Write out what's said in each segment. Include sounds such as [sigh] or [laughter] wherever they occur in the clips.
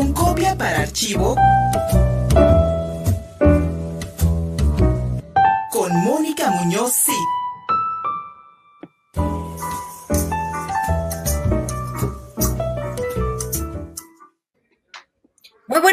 con copia para archivo con Mónica Muñoz sí.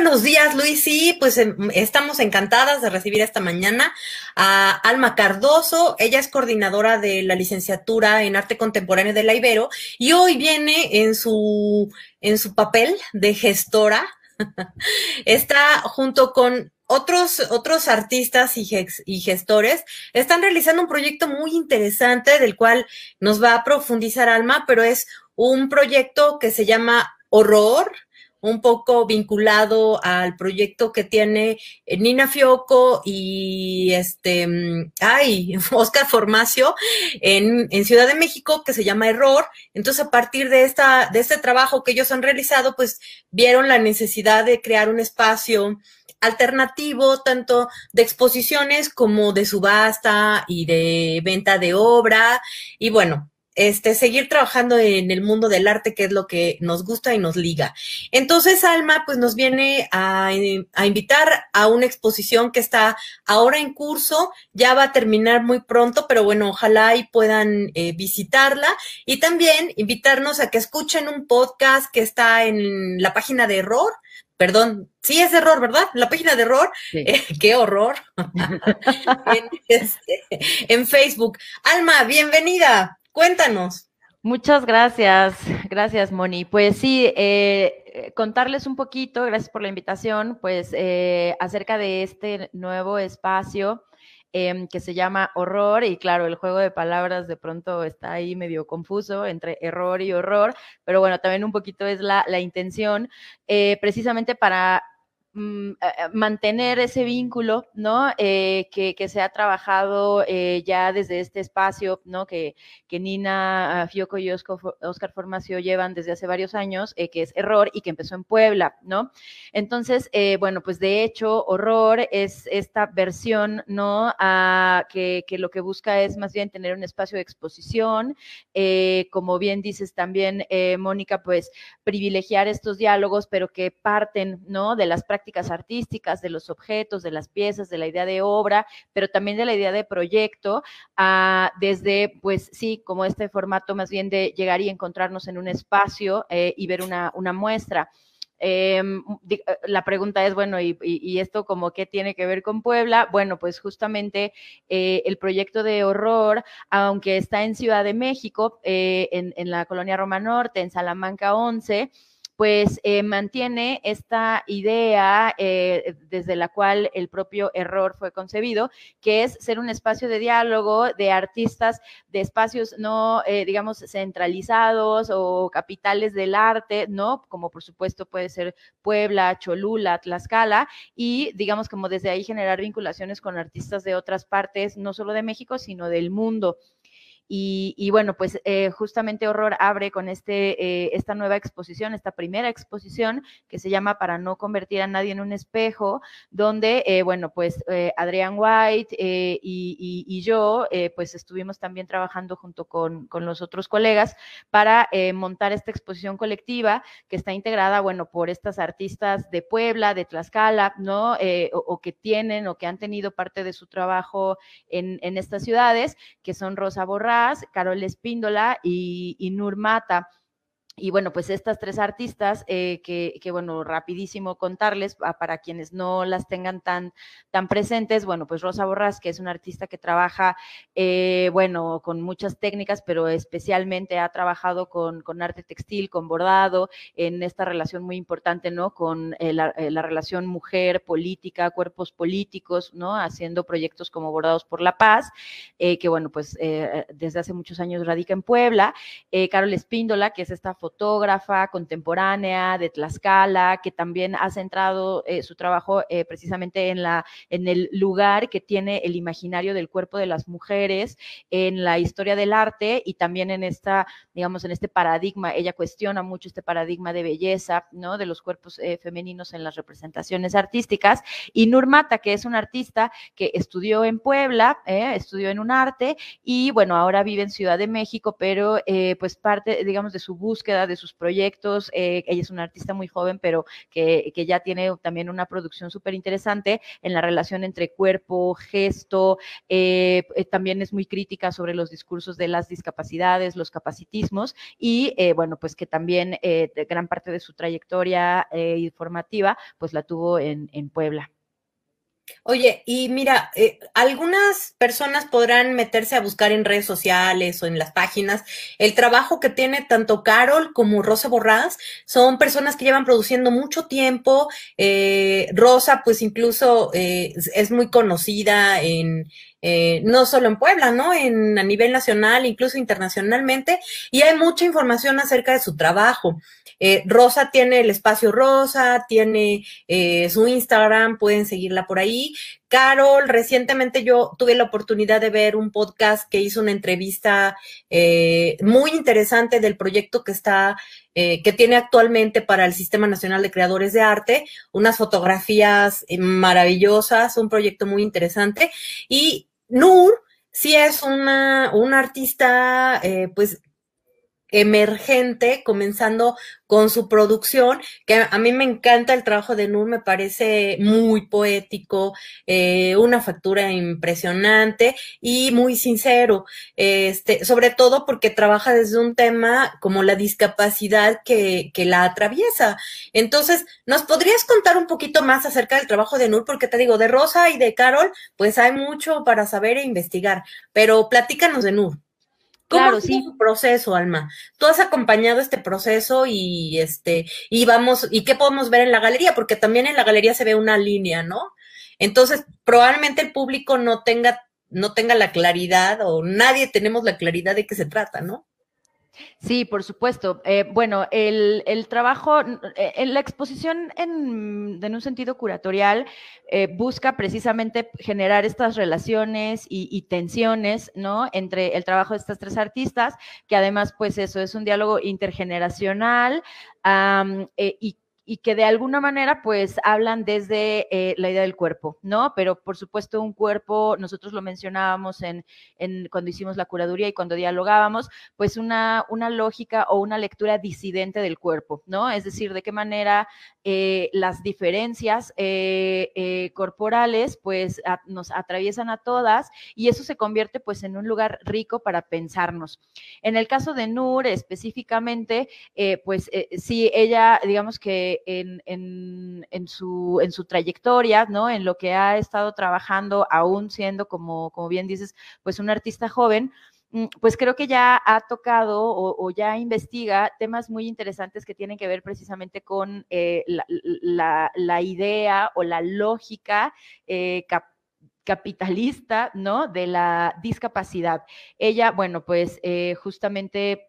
Buenos días, Luis. Sí, pues em, estamos encantadas de recibir esta mañana a Alma Cardoso. Ella es coordinadora de la licenciatura en arte contemporáneo de la Ibero y hoy viene en su, en su papel de gestora. [laughs] Está junto con otros, otros artistas y, y, gestores están realizando un proyecto muy interesante del cual nos va a profundizar Alma, pero es un proyecto que se llama Horror, un poco vinculado al proyecto que tiene eh, Nina Fioco y este, mm, ay, [laughs] Oscar Formacio en, en, Ciudad de México, que se llama Error. Entonces, a partir de esta, de este trabajo que ellos han realizado, pues vieron la necesidad de crear un espacio alternativo, tanto de exposiciones como de subasta y de venta de obra. Y bueno, este, seguir trabajando en el mundo del arte, que es lo que nos gusta y nos liga. Entonces, Alma, pues nos viene a, invitar a una exposición que está ahora en curso, ya va a terminar muy pronto, pero bueno, ojalá y puedan eh, visitarla y también invitarnos a que escuchen un podcast que está en la página de Error, perdón, sí es error, ¿verdad? La página de error, [laughs] eh, qué horror. [laughs] [laughs] en, este, en Facebook. Alma, bienvenida. Cuéntanos. Muchas gracias, gracias Moni. Pues sí, eh, contarles un poquito, gracias por la invitación, pues eh, acerca de este nuevo espacio em, que se llama Horror y claro, el juego de palabras de pronto está ahí medio confuso entre error y horror, pero bueno, también un poquito es la, la intención eh, precisamente para Mm, mantener ese vínculo, ¿no? Eh, que, se ha trabajado eh, ya desde este espacio, ¿no? Que, que Nina ah, Fioco y Oscar Formacio llevan desde hace varios años, eh, que es Error y que empezó en Puebla, ¿no? Entonces, bueno, pues de hecho, Horror es esta versión, ¿no? Ah, que, que, lo que busca es más bien tener un espacio de exposición, como bien dices también, Mónica, pues privilegiar estos diálogos, pero que parten, ¿no? De las prácticas artísticas, de los objetos, de las piezas, de la idea de obra, pero también de la idea de proyecto, ah, desde, pues sí, como este formato más bien de llegar y encontrarnos en un espacio eh, y ver una, muestra. Em, eh, la pregunta es, bueno, y, esto como qué tiene que ver con Puebla? Bueno, pues justamente eh, el proyecto de horror, aunque está en Ciudad de México, en, en, la colonia Roma Norte, en Salamanca 11, pues eh, mantiene esta idea eh, desde la cual el propio error fue concebido, que es ser un espacio de diálogo de artistas de espacios no, eh, digamos, centralizados o capitales del arte, ¿no? Como por supuesto puede ser Puebla, Cholula, Tlaxcala, y digamos como desde ahí generar vinculaciones con artistas de otras partes, no solo de México, sino del mundo. Y, bueno, pues eh, justamente Horror abre con este, eh, esta nueva exposición, esta primera exposición que se llama Para no convertir a nadie en un espejo, donde, eh, bueno, pues Adrián White y, yo, pues estuvimos también trabajando junto con, con los otros colegas para montar esta exposición colectiva que está integrada, bueno, por estas artistas de Puebla, de Tlaxcala, ¿no? O, o, que tienen o que han tenido parte de su trabajo en, en estas ciudades, que son Rosa Borra, Carol Espíndola y, y Nur Mata. Y bueno, pues estas tres artistas, eh, que, bueno, rapidísimo contarles para quienes no las tengan tan, tan presentes, bueno, pues Rosa Borras, que es una artista que trabaja, eh, bueno, con muchas técnicas, pero especialmente ha trabajado con, arte textil, con bordado, en esta relación muy importante, ¿no? Con eh, la, la, relación mujer, política, cuerpos políticos, ¿no? Haciendo proyectos como Bordados por la Paz, que bueno, pues desde hace muchos años radica en Puebla. Carol Espíndola, que es esta fotógrafa contemporánea de Tlaxcala, que también ha centrado eh, su trabajo eh, precisamente en, la, en el lugar que tiene el imaginario del cuerpo de las mujeres en la historia del arte y también en esta, digamos, en este paradigma. Ella cuestiona mucho este paradigma de belleza, ¿no? De los cuerpos eh, femeninos en las representaciones artísticas. Y Nurmata, que es una artista que estudió en Puebla, estudió en un arte y, bueno, ahora vive en Ciudad de México, pero pues parte, digamos, de su búsqueda de sus proyectos. Eh, ella es una artista muy joven, pero que, que ya tiene también una producción súper interesante en la relación entre cuerpo, gesto, eh, eh, también es muy crítica sobre los discursos de las discapacidades, los capacitismos y bueno, pues que también gran parte de su trayectoria informativa pues la tuvo en, en Puebla. Oye, y mira, eh, algunas personas podrán meterse a buscar en redes sociales o en las páginas el trabajo que tiene tanto Carol como Rosa Borrás. Son personas que llevan produciendo mucho tiempo. Eh, Rosa, pues incluso eh, es muy conocida en, eh, no solo en Puebla, ¿no? En, a nivel nacional, incluso internacionalmente, y hay mucha información acerca de su trabajo. Eh, Rosa tiene el espacio Rosa, tiene eh, su Instagram, pueden seguirla por ahí. Carol, recientemente yo tuve la oportunidad de ver un podcast que hizo una entrevista eh, muy interesante del proyecto que está, que tiene actualmente para el Sistema Nacional de Creadores de Arte, unas fotografías maravillosas, un proyecto muy interesante. Y Nur sí es una, una artista, pues emergente, comenzando con su producción, que a mí me encanta el trabajo de Nur, me parece muy poético, eh, una factura impresionante y muy sincero, este, sobre todo porque trabaja desde un tema como la discapacidad que, que la atraviesa. Entonces, ¿nos podrías contar un poquito más acerca del trabajo de Nur? Porque te digo, de Rosa y de Carol, pues hay mucho para saber e investigar, pero platícanos de Nur. ¿Cómo claro, sí. su proceso, Alma? Tú has acompañado este proceso y este, y vamos, ¿y qué podemos ver en la galería? Porque también en la galería se ve una línea, ¿no? Entonces, probablemente el público no tenga, no tenga la claridad, o nadie tenemos la claridad de qué se trata, ¿no? Sí, por supuesto. Eh, bueno, el, el, trabajo, eh, la exposición en, en un sentido curatorial eh, busca precisamente generar estas relaciones y, tensiones, ¿no? Entre el trabajo de estas tres artistas, que además, pues eso es un diálogo intergeneracional y y que de alguna manera pues hablan desde eh, la idea del cuerpo, ¿no? Pero por supuesto un cuerpo, nosotros lo mencionábamos en, en, cuando hicimos la curaduría y cuando dialogábamos, pues una, una lógica o una lectura disidente del cuerpo, ¿no? Es decir, de qué manera eh, las diferencias eh, corporales pues nos atraviesan a todas y eso se convierte pues en un lugar rico para pensarnos. En el caso de Nur específicamente, pues sí, ella digamos que en, en, en, su, en su trayectoria, ¿no? En lo que ha estado trabajando, aún siendo, como, como bien dices, pues un artista joven, mm, pues creo que ya ha tocado o, o, ya investiga temas muy interesantes que tienen que ver precisamente con eh, la, la, la, idea o la lógica eh, cap capitalista, ¿no? De la discapacidad. Ella, bueno, pues eh, justamente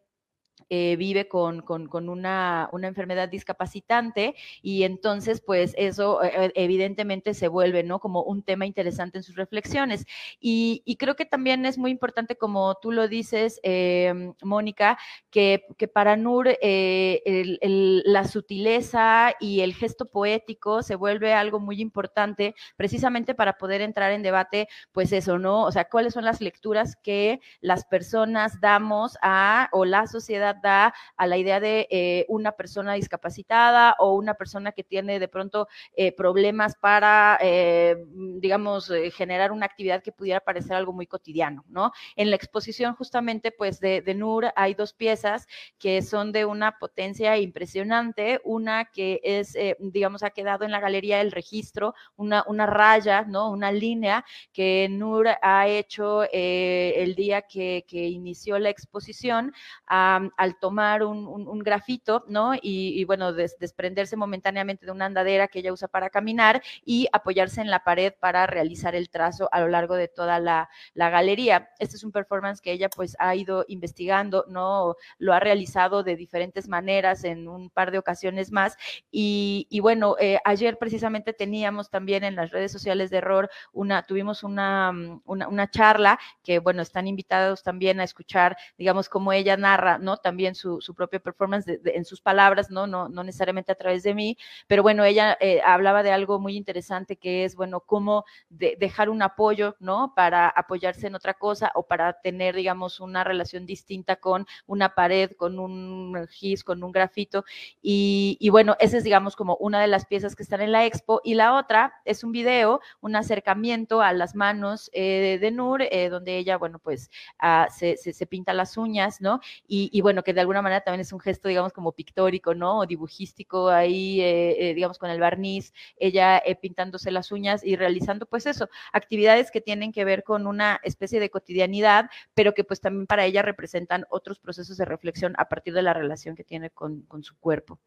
eh, vive con, con, una, una, enfermedad discapacitante y entonces pues eso eh, eh, evidentemente se vuelve, ¿no? Como un tema interesante en sus reflexiones. Y, creo que también es muy importante, como tú lo dices, eh, Mónica, que, que, para Nur la sutileza y el gesto poético se vuelve algo muy importante precisamente para poder entrar en debate, pues eso, ¿no? O sea, cuáles son las lecturas que las personas damos a o la sociedad da a la idea de eh, una persona discapacitada o una persona que tiene de pronto eh, problemas para, eh, digamos, generar una actividad que pudiera parecer algo muy cotidiano, ¿no? En la exposición justamente, pues, de, de NUR hay dos piezas que son de una potencia impresionante, una que es, digamos, ha quedado en la galería el registro, una, una raya, ¿no? Una línea que NUR ha hecho el día que, que, inició la exposición um, al tomar un, un, un grafito, ¿no? Y, y bueno, des, desprenderse momentáneamente de una andadera que ella usa para caminar y apoyarse en la pared para realizar el trazo a lo largo de toda la, la galería. Este es un performance que ella pues ha ido investigando, ¿no? Lo ha realizado de diferentes maneras en un par de ocasiones más. Y, y bueno, eh, ayer precisamente teníamos también en las redes sociales de Error una, tuvimos una, una, una charla que, bueno, están invitados también a escuchar, digamos, cómo ella narra, ¿no? También también su, propia performance en sus palabras, ¿no? ¿no? No necesariamente a través de mí, pero bueno, ella eh, hablaba de algo muy interesante que es, bueno, cómo dejar un apoyo, ¿no? Para apoyarse en otra cosa o para tener, digamos, una relación distinta con una pared, con un gis, con un grafito. Y, bueno, esa es, digamos, como una de las piezas que están en la expo. Y la otra es un video, un acercamiento a las manos eh, de Nur, eh, donde ella, bueno, pues ah, se, se, pinta las uñas, ¿no? Y, bueno, que de alguna manera también es un gesto, digamos, como pictórico, ¿no? O dibujístico ahí, eh, digamos, con el barniz, ella pintándose las uñas y realizando, pues eso, actividades que tienen que ver con una especie de cotidianidad, pero que pues también para ella representan otros procesos de reflexión a partir de la relación que tiene con, con su cuerpo.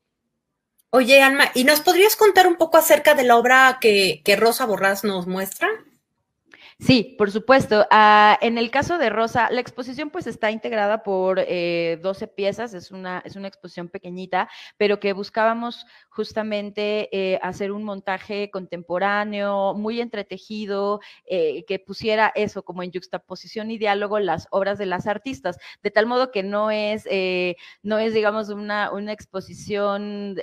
Oye, Alma, ¿y nos podrías contar un poco acerca de la obra que, que Rosa Borrás nos muestra? Sí, por supuesto. Ah, en el caso de Rosa, la exposición pues está integrada por eh, 12 piezas, es una, es una exposición pequeñita, pero que buscábamos justamente eh, hacer un montaje contemporáneo, muy entretejido, eh, que pusiera eso como en juxtaposición y diálogo las obras de las artistas, de tal modo que no es, eh, no es digamos, una, una exposición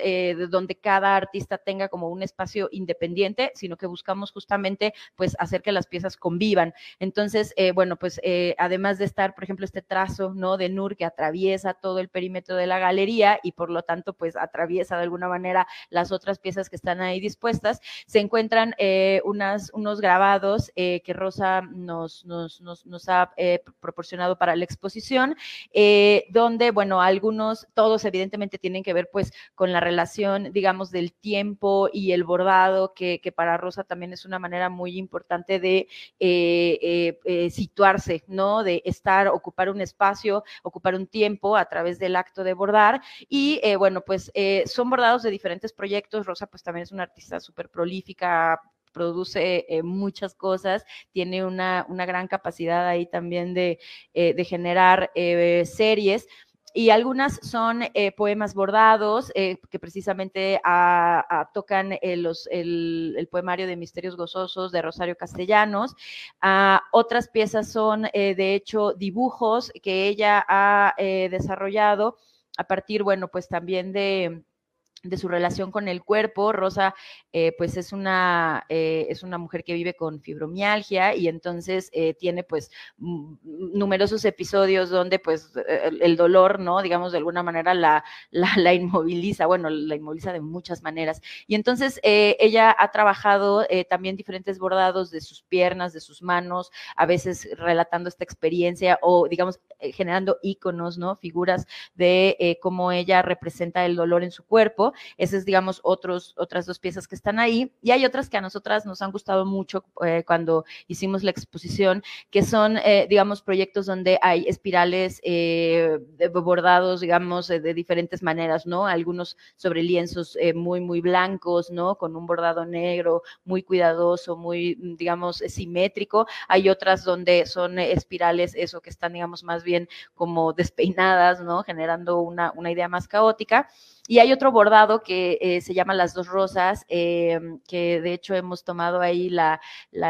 donde cada artista tenga como un espacio independiente, sino que buscamos justamente pues hacer que las piezas convivan. Entonces, eh, bueno, pues eh, además de estar, por ejemplo, este trazo, ¿no? De Nur que atraviesa todo el perímetro de la galería y por lo tanto, pues atraviesa de alguna manera las otras piezas que están ahí dispuestas, se encuentran eh, unos grabados que Rosa nos, ha proporcionado para la exposición, donde, bueno, algunos, todos evidentemente tienen que ver pues con la relación, digamos, del tiempo y el bordado, que para Rosa también es una manera muy importante de eh, eh, eh, situarse, ¿no? De estar, ocupar un espacio, ocupar un tiempo a través del acto de bordar. Y bueno, pues son bordados de diferentes proyectos. Rosa, pues también es una artista súper prolífica, produce muchas cosas, tiene una, una, gran capacidad ahí también de, de generar series y algunas son eh, poemas bordados eh, que precisamente tocan eh, el, poemario de Misterios Gozosos de Rosario Castellanos. Ah, otras piezas son, de hecho, dibujos que ella ha desarrollado a partir, bueno, pues también de de su relación con el cuerpo. Rosa, eh, pues es una, eh, es una mujer que vive con fibromialgia y entonces eh, tiene pues numerosos episodios donde pues el, dolor, ¿no? Digamos, de alguna manera la, [laughs] la, inmoviliza, bueno, la inmoviliza de muchas maneras. Y entonces ella ha trabajado también diferentes bordados de sus piernas, de sus manos, a veces relatando esta experiencia o digamos generando íconos, ¿no? Figuras de cómo ella representa el dolor en su cuerpo esas, digamos, otros, otras dos piezas que están ahí. Y hay otras que a nosotras nos han gustado mucho eh, cuando hicimos la exposición, que son, eh, digamos, proyectos donde hay espirales eh, bordados, digamos, de diferentes maneras, ¿no? Algunos sobre lienzos muy, muy blancos, ¿no? Con un bordado negro, muy cuidadoso, muy, digamos, simétrico. Hay otras donde son espirales, eso que están, digamos, más bien como despeinadas, ¿no? Generando una, una idea más caótica. Y hay otro bordado que eh, se llama Las Dos Rosas, em, que de hecho hemos tomado ahí la,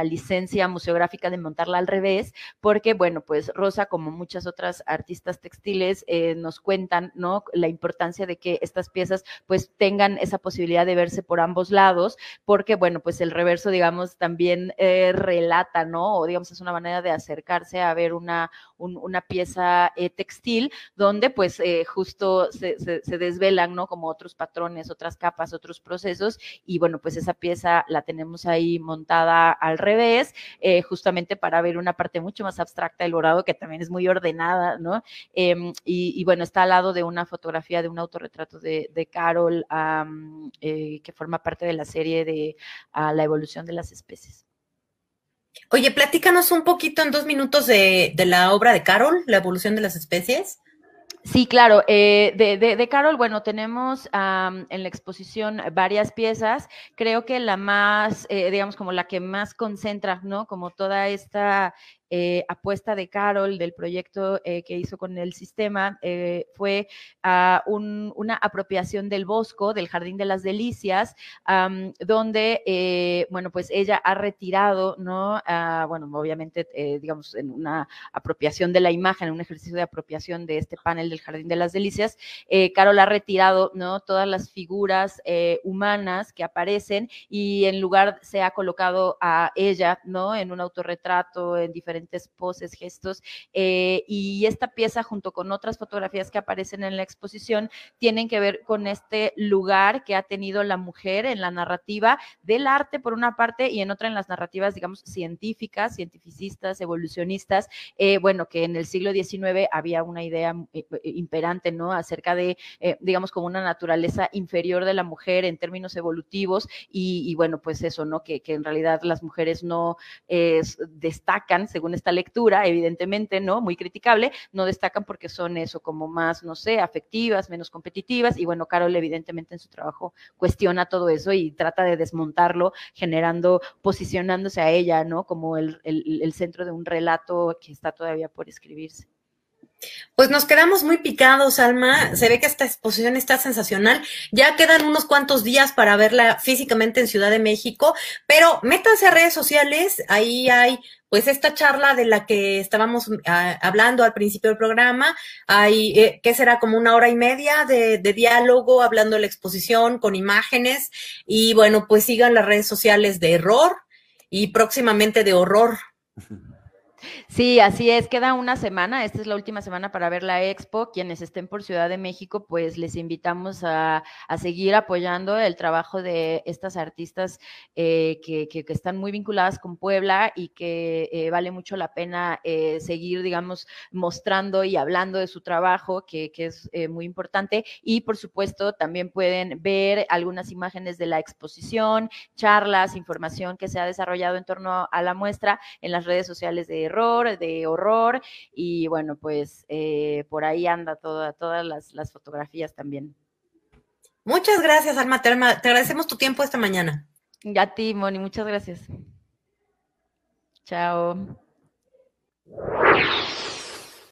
licencia museográfica de montarla al revés, porque, bueno, pues Rosa, como muchas otras artistas textiles, eh, nos cuentan, ¿no? La importancia de que estas piezas, pues, tengan esa posibilidad de verse por ambos lados, porque, bueno, pues el reverso, digamos, también eh, relata, ¿no? O, digamos, es una manera de acercarse a ver una, una pieza textil, donde, pues, justo se, se desvelan, ¿no? Como otros patrones, otras capas, otros procesos. Y bueno, pues esa pieza la tenemos ahí montada al revés, eh, justamente para ver una parte mucho más abstracta del bordado, que también es muy ordenada, ¿no? Em, y, bueno, está al lado de una fotografía de un autorretrato de, Carol, eh, que forma parte de la serie de La evolución de las especies. Oye, platícanos un poquito en dos minutos de, de, la obra de Carol, La evolución de las especies. Sí, claro. Eh, de, de, Carol, bueno, tenemos en la exposición varias piezas. Creo que la más, eh, digamos, como la que más concentra, ¿no? Como toda esta eh, apuesta de Carol del proyecto eh, que hizo con el sistema eh, fue un, una apropiación del Bosco, del Jardín de las Delicias, donde, bueno, pues ella ha retirado, ¿no? Uh, bueno, obviamente, digamos, en una apropiación de la imagen, en un ejercicio de apropiación de este panel del Jardín de las Delicias, Carol ha retirado, ¿no? Todas las figuras humanas que aparecen y en lugar se ha colocado a ella, ¿no? En un autorretrato, en diferentes poses, gestos, eh, y esta pieza junto con otras fotografías que aparecen en la exposición tienen que ver con este lugar que ha tenido la mujer en la narrativa del arte por una parte y en otra en las narrativas, digamos, científicas, cientificistas, evolucionistas, eh, bueno, que en el siglo XIX había una idea eh, imperante, ¿no? Acerca de, eh, digamos, como una naturaleza inferior de la mujer en términos evolutivos y, bueno, pues eso, ¿no? Que, en realidad las mujeres no destacan, según esta lectura, evidentemente, ¿no? Muy criticable, no destacan porque son eso, como más, no sé, afectivas, menos competitivas, y bueno, Carol evidentemente en su trabajo cuestiona todo eso y trata de desmontarlo, generando, posicionándose a ella, ¿no? Como el, el, el centro de un relato que está todavía por escribirse. Pues nos quedamos muy picados, Alma. Se ve que esta exposición está sensacional. Ya quedan unos cuantos días para verla físicamente en Ciudad de México, pero métanse a redes sociales. Ahí hay pues esta charla de la que estábamos uh, hablando al principio del programa. Hay, eh, ¿qué será? Como una hora y media de, de diálogo, hablando de la exposición con imágenes. Y bueno, pues sigan las redes sociales de error y próximamente de horror. Sí, así es, queda una semana, esta es la última semana para ver la expo. Quienes estén por Ciudad de México, pues les invitamos a, a seguir apoyando el trabajo de estas artistas eh, que, que, están muy vinculadas con Puebla y que eh, vale mucho la pena eh, seguir, digamos, mostrando y hablando de su trabajo, que, que es muy importante. Y por supuesto, también pueden ver algunas imágenes de la exposición, charlas, información que se ha desarrollado en torno a la muestra en las redes sociales de error, de horror, y bueno, pues eh, por ahí anda toda, todas las, las, fotografías también. Muchas gracias, Alma. Te, te agradecemos tu tiempo esta mañana. A ti, Moni, muchas gracias. Chao.